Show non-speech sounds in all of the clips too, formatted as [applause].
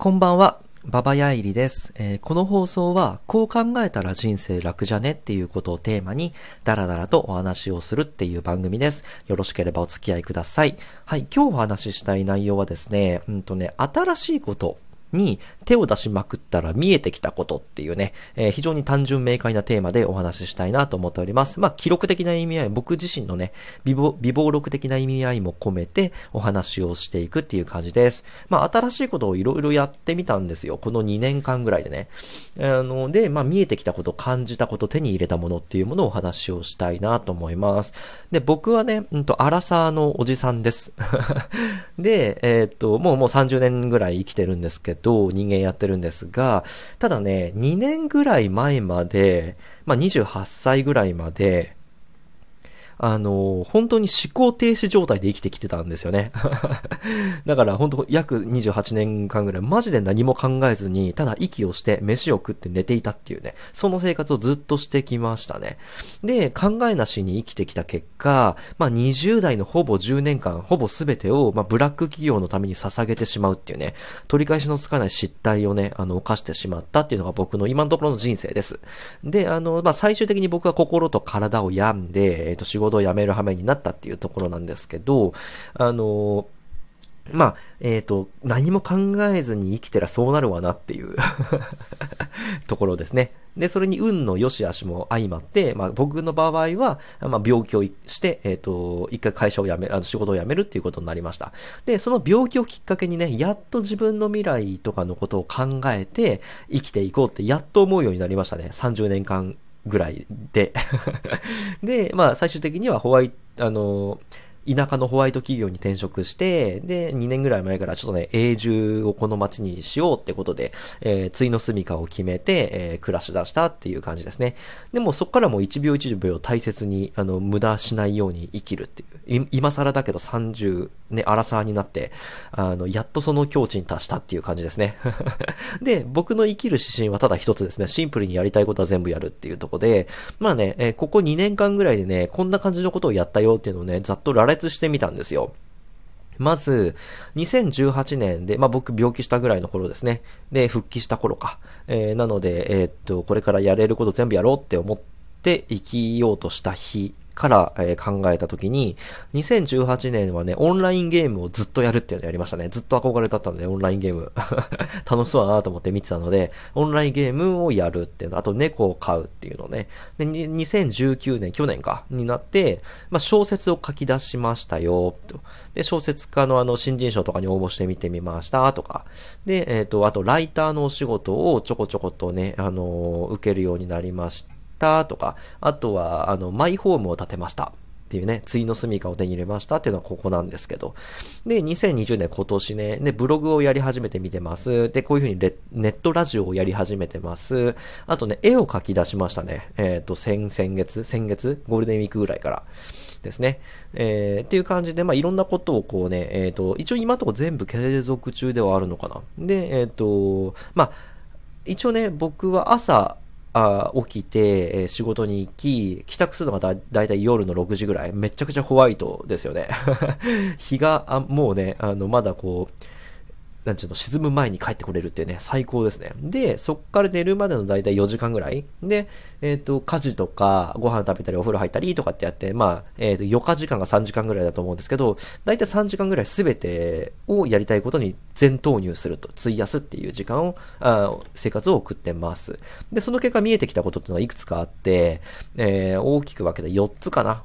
こんばんは。ババヤイリです、えーこの放送は、こう考えたら人生楽じゃねっていうことをテーマに、ダラダラとお話をするっていう番組です。よろしければお付き合いください。はい、今日お話ししたい内容はですね、うんとね、新しいこと。に手を出しまくったら見えてきたことっていうね、えー非常に単純明快なテーマでお話ししたいなと思っております。まあ、記録的な意味合い、僕自身のね、微暴微暴録的な意味合いも込めてお話をしていくっていう感じです。まあ、新しいことをいろいろやってみたんですよ。この2年間ぐらいでね。あの、で、まあ、見えてきたこと、感じたこと、手に入れたものっていうものをお話をしたいなと思います。で、僕はね、うんと、アラサーのおじさんです。[laughs] で、えーっと、もうもう30年ぐらい生きてるんですけど、人間やってるんですが、ただね、2年ぐらい前まで、まあ、28歳ぐらいまで、あの、本当に思考停止状態で生きてきてたんですよね。[laughs] だから本当約28年間ぐらいマジで何も考えずに、ただ息をして飯を食って寝ていたっていうね、その生活をずっとしてきましたね。で、考えなしに生きてきた結果、まあ20代のほぼ10年間、ほぼ全てを、まあブラック企業のために捧げてしまうっていうね、取り返しのつかない失態をね、あの、犯してしまったっていうのが僕の今のところの人生です。で、あの、まあ最終的に僕は心と体を病んで、えっ、と、仕事を辞める羽目になったっていうところなんですけど、あの、まあ、えっ、と、何も考えずに生きてらそうなるわなっていう [laughs] ところですね。で、それに運の良し悪しも相まって、まあ僕の場合は、まあ病気をして、えっ、と、一回会社を辞め、あの仕事を辞めるっていうことになりました。で、その病気をきっかけにね、やっと自分の未来とかのことを考えて生きていこうってやっと思うようになりましたね。30年間ぐらいで。[laughs] で、まあ最終的にはホワイト、あの、田舎のホワイト企業に転職して、で、2年ぐらい前からちょっとね、永住をこの街にしようってことで、えー、ついの住処を決めて、えー暮らし出したっていう感じですね。でもそこからもう1秒1秒大切に、あの、無駄しないように生きるっていう。い今更だけど30、ね、アラサーになって、あの、やっとその境地に達したっていう感じですね。[laughs] で、僕の生きる指針はただ一つですね。シンプルにやりたいことは全部やるっていうところで、まあね、えーここ2年間ぐらいでね、こんな感じのことをやったよっていうのをね、ざっと羅列してみたんですよ。まず、2018年で、まあ僕病気したぐらいの頃ですね。で、復帰した頃か。えーなので、えーっと、これからやれること全部やろうって思って生きようとした日から、え考えたときに、2018年はね、オンラインゲームをずっとやるっていうのをやりましたね。ずっと憧れだったんで、オンラインゲーム。[laughs] 楽しそうだなと思って見てたので、オンラインゲームをやるっていうの、あと猫を飼うっていうのね。で、2019年、去年か、になって、まあ、小説を書き出しましたよ、と。で、小説家のあの、新人賞とかに応募してみてみました、とか。で、えっ、と、あと、ライターのお仕事をちょこちょことね、あのー受けるようになりました、とか。あとは、あの、マイホームを建てました。っていうね、次の住処を手に入れましたっていうのはここなんですけど。で、2020年今年ね、で、ブログをやり始めてみてます。で、こういうふうにレネットラジオをやり始めてます。あとね、絵を描き出しましたね。えっ、と、先、先月、先月？ゴールデンウィークぐらいから。ですね。えー、っていう感じで、まあ、いろんなことをこうね、えっ、と、一応今のところ全部継続中ではあるのかな。で、えっ、と、まあ、一応ね、僕は朝、あ起きて、えー仕事に行き、帰宅するのがだだいたい夜の6時ぐらい。めちゃくちゃホワイトですよね。[laughs] 日が、あもうね、あの、まだこう、なんちゅうの、沈む前に帰ってこれるっていうね、最高ですね。で、そっから寝るまでのだいたい4時間ぐらい。で、えっ、と、家事とか、ご飯食べたり、お風呂入ったりとかってやって、まあ、えっ、と、余暇時間が3時間ぐらいだと思うんですけど、だいたい3時間ぐらいすべてをやりたいことに全投入すると、費やすっていう時間を、あ生活を送ってます。で、その結果見えてきたことっていうのはいくつかあって、えー大きく分けて4つかな。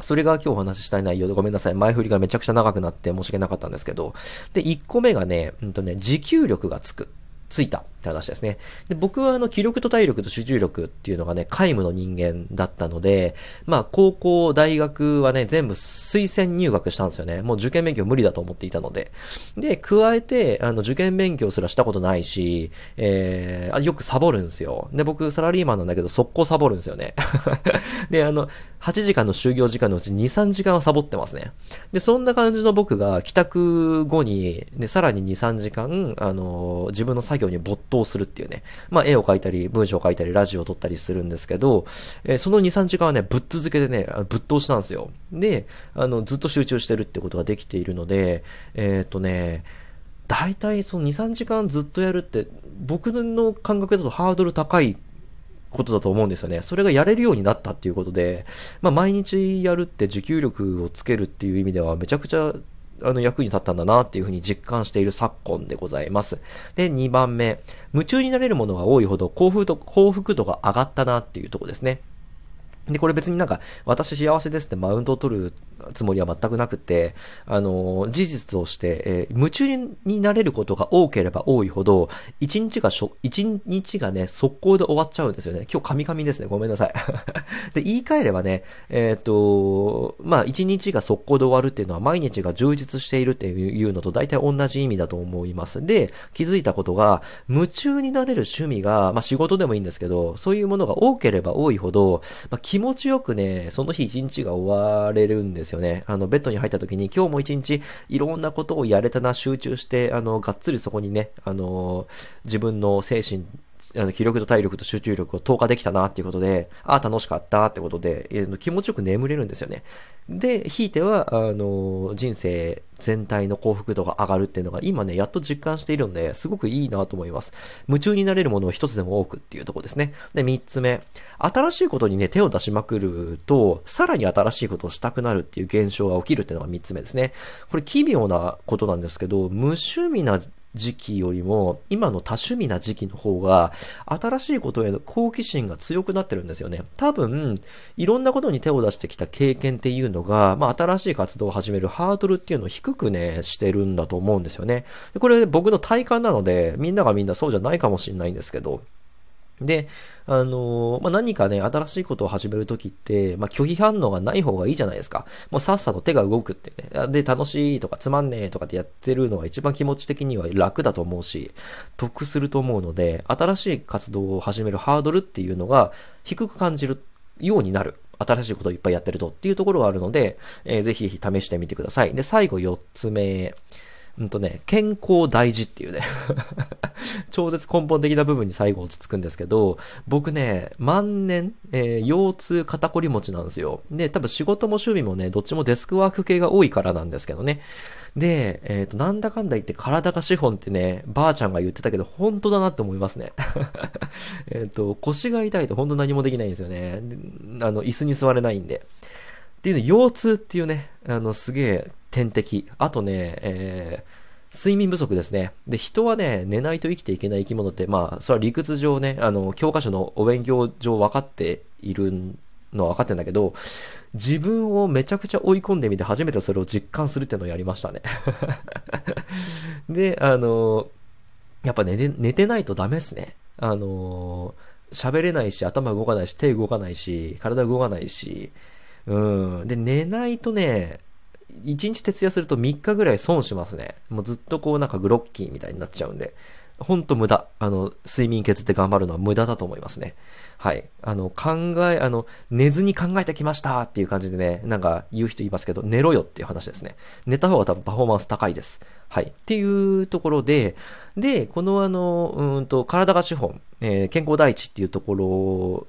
それが今日お話ししたい内容でごめんなさい。前振りがめちゃくちゃ長くなって申し訳なかったんですけど。で、1個目がね、うんとね、持久力がつく。ついたって話ですね。で、僕はあの、気力と体力と集中力っていうのがね、皆無の人間だったので、まあ、高校、大学はね、全部推薦入学したんですよね。もう受験勉強無理だと思っていたので。で、加えて、あの、受験勉強すらしたことないし、えー、あよくサボるんですよ。で、僕、サラリーマンなんだけど、速攻サボるんですよね。[laughs] で、あの、8時間の就業時間のうち2、3時間はサボってますね。で、そんな感じの僕が帰宅後に、で、さらに2、3時間、あの、自分の作業に没頭するっていうね。まあ、絵を描いたり、文章を書いたり、ラジオを撮ったりするんですけど、えーその2、3時間はね、ぶっ続けでね、ぶっ通しなんですよ。で、あの、ずっと集中してるってことができているので、えーっとね、大体その2、3時間ずっとやるって、僕の感覚だとハードル高いことだと思うんですよね。それがやれるようになったっていうことで、まあ、毎日やるって持久力をつけるっていう意味ではめちゃくちゃあの役に立ったんだなっていうふうに実感している昨今でございます。で、2番目、夢中になれるものが多いほど幸福度幸福度が上がったなっていうとこですね。で、これ別になんか、私幸せですってマウントを取るつもりは全くなくて、あの、事実として、えー、夢中になれることが多ければ多いほど、一日がしょ、一日がね、速攻で終わっちゃうんですよね。今日カミカミですね。ごめんなさい。[laughs] で、言い換えればね、えっ、ー、と、まあ、一日が速攻で終わるっていうのは、毎日が充実しているっていうのと大体同じ意味だと思います。で、気づいたことが、夢中になれる趣味が、まあ、仕事でもいいんですけど、そういうものが多ければ多いほど、まあ、気持ちよくね、その日一日が終われるんですですよね。あの、ベッドに入った時に今日も一日いろんなことをやれたな、集中して、あの、がっつりそこにね、あの、自分の精神あの、気力と体力と集中力を投下できたなっていうことで、あ、楽しかったってことで、えー、気持ちよく眠れるんですよね。で、ひいては、あの、人生全体の幸福度が上がるっていうのが今ね、やっと実感しているので、すごくいいなと思います。夢中になれるものを一つでも多くっていうとこですね。で、三つ目。新しいことにね、手を出しまくると、さらに新しいことをしたくなるっていう現象が起きるっていうのが三つ目ですね。これ奇妙なことなんですけど、無趣味な時期よりも、今の多趣味な時期の方が、新しいことへの好奇心が強くなってるんですよね。多分、いろんなことに手を出してきた経験っていうのが、まあ、新しい活動を始めるハードルっていうのを低くね、してるんだと思うんですよね。これ僕の体感なので、みんながみんなそうじゃないかもしれないんですけど、で、あの、まあ、何かね、新しいことを始めるときって、まあ、拒否反応がない方がいいじゃないですか。もうさっさと手が動くってね。で、楽しいとかつまんねえとかってやってるのが一番気持ち的には楽だと思うし、得すると思うので、新しい活動を始めるハードルっていうのが低く感じるようになる。新しいことをいっぱいやってるとっていうところがあるので、えー、ぜひぜひ試してみてください。で、最後4つ目。うんとね、健康大事っていうね [laughs] 超絶根本的な部分に最後落ち着くんですけど、僕ね、万年、えー、腰痛肩こり持ちなんですよ。で、多分仕事も趣味もね、どっちもデスクワーク系が多いからなんですけどね。で、えっ、ー、と、なんだかんだ言って体が資本ってね、ばあちゃんが言ってたけど、本当だなって思いますね。[laughs] えっと、腰が痛いと本当何もできないんですよね。あの、椅子に座れないんで。っていうの、腰痛っていうね、あの、すげえ天敵。あとね、えー、睡眠不足ですね。で、人はね、寝ないと生きていけない生き物って、まあ、それは理屈上ね、あの、教科書のお勉強上分かっているのは分かってんだけど、自分をめちゃくちゃ追い込んでみて初めてそれを実感するっていうのをやりましたね。[laughs] で、あの、やっぱ寝て、寝てないとダメっすね。あの、喋れないし、頭動かないし、手動かないし、体動かないし、うん。で、寝ないとね、1日徹夜すると3日ぐらい損しますね。もうずっとこうなんかグロッキーみたいになっちゃうんで。ほんと無駄。あの、睡眠削って頑張るのは無駄だと思いますね。はい。あの、考え、あの、寝ずに考えてきましたっていう感じでね、なんか言う人いますけど、寝ろよっていう話ですね。寝た方が多分パフォーマンス高いです。はい。っていうところで、で、このあの、うんと、体が資本、えー、健康第一っていうとこ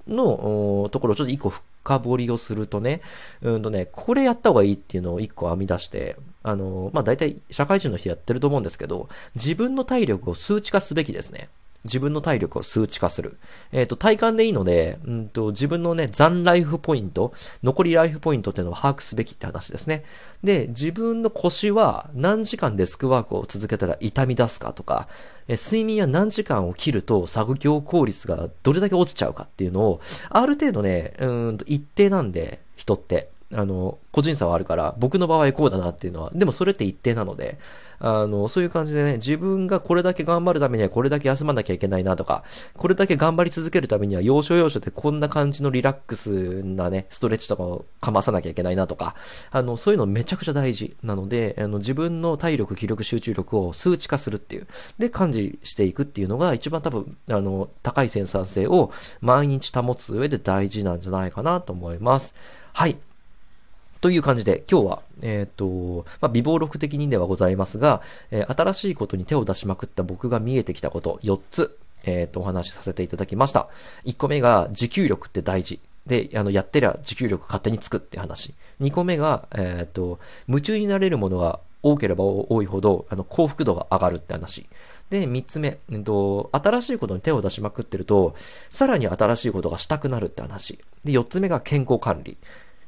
ろの、ところをちょっと一個深掘りをするとね、うんとね、これやった方がいいっていうのを一個編み出して、あの、まあ、大体社会人の日やってると思うんですけど、自分の体力を数値化すべきですね。自分の体力を数値化する。えっ、ー、と、体感でいいので、うんと、自分のね、残ライフポイント、残りライフポイントっていうのを把握すべきって話ですね。で、自分の腰は何時間デスクワークを続けたら痛み出すかとか、え睡眠は何時間を切ると作業効率がどれだけ落ちちゃうかっていうのを、ある程度ね、うんと、一定なんで、人って。あの、個人差はあるから、僕の場合こうだなっていうのは、でもそれって一定なので、あの、そういう感じでね、自分がこれだけ頑張るためにはこれだけ休まなきゃいけないなとか、これだけ頑張り続けるためには要所要所でこんな感じのリラックスなね、ストレッチとかをかまさなきゃいけないなとか、あの、そういうのめちゃくちゃ大事なので、あの、自分の体力、気力、集中力を数値化するっていう、で、感知していくっていうのが一番多分、あの、高い生産性を毎日保つ上で大事なんじゃないかなと思います。はい。という感じで、今日は、えっ、ー、と、まあ、微暴録的にではございますが、えー、新しいことに手を出しまくった僕が見えてきたこと、4つ、えっ、ー、と、お話しさせていただきました。1個目が、持久力って大事。で、あの、やってりゃ持久力勝手につくって話。2個目が、えっ、と、夢中になれるものが多ければ多いほど、あの、幸福度が上がるって話。で、三つ目、えっと、新しいことに手を出しまくってると、さらに新しいことがしたくなるって話。で、四つ目が健康管理。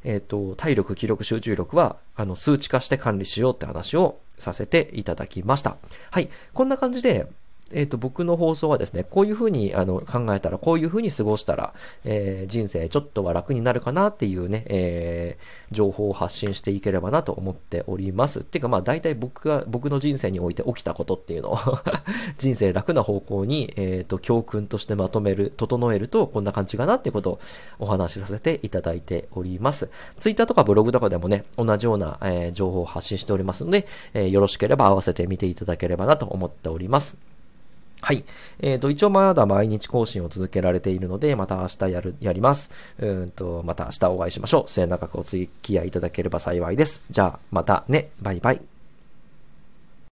えっ、と、体力、気力、集中力は、あの、数値化して管理しようって話をさせていただきました。はい。こんな感じで、えっ、ー、と、僕の放送はですね、こういうふうにあの考えたら、こういうふうに過ごしたら、えー、人生ちょっとは楽になるかなっていうね、えー、情報を発信していければなと思っております。っていうかまあ大体僕が、僕の人生において起きたことっていうのを [laughs] 人生楽な方向に、えっ、と、教訓としてまとめる、整えるとこんな感じかなっていうことをお話しさせていただいております。ツイッターとかブログとかでもね、同じような、え情報を発信しておりますので、えよろしければ合わせて見ていただければなと思っております。はい。えっ、ー、と、一応まだ毎日更新を続けられているので、また明日やる、やります。うんと、また明日お会いしましょう。末永くお付き合いいただければ幸いです。じゃあ、またね。バイバイ。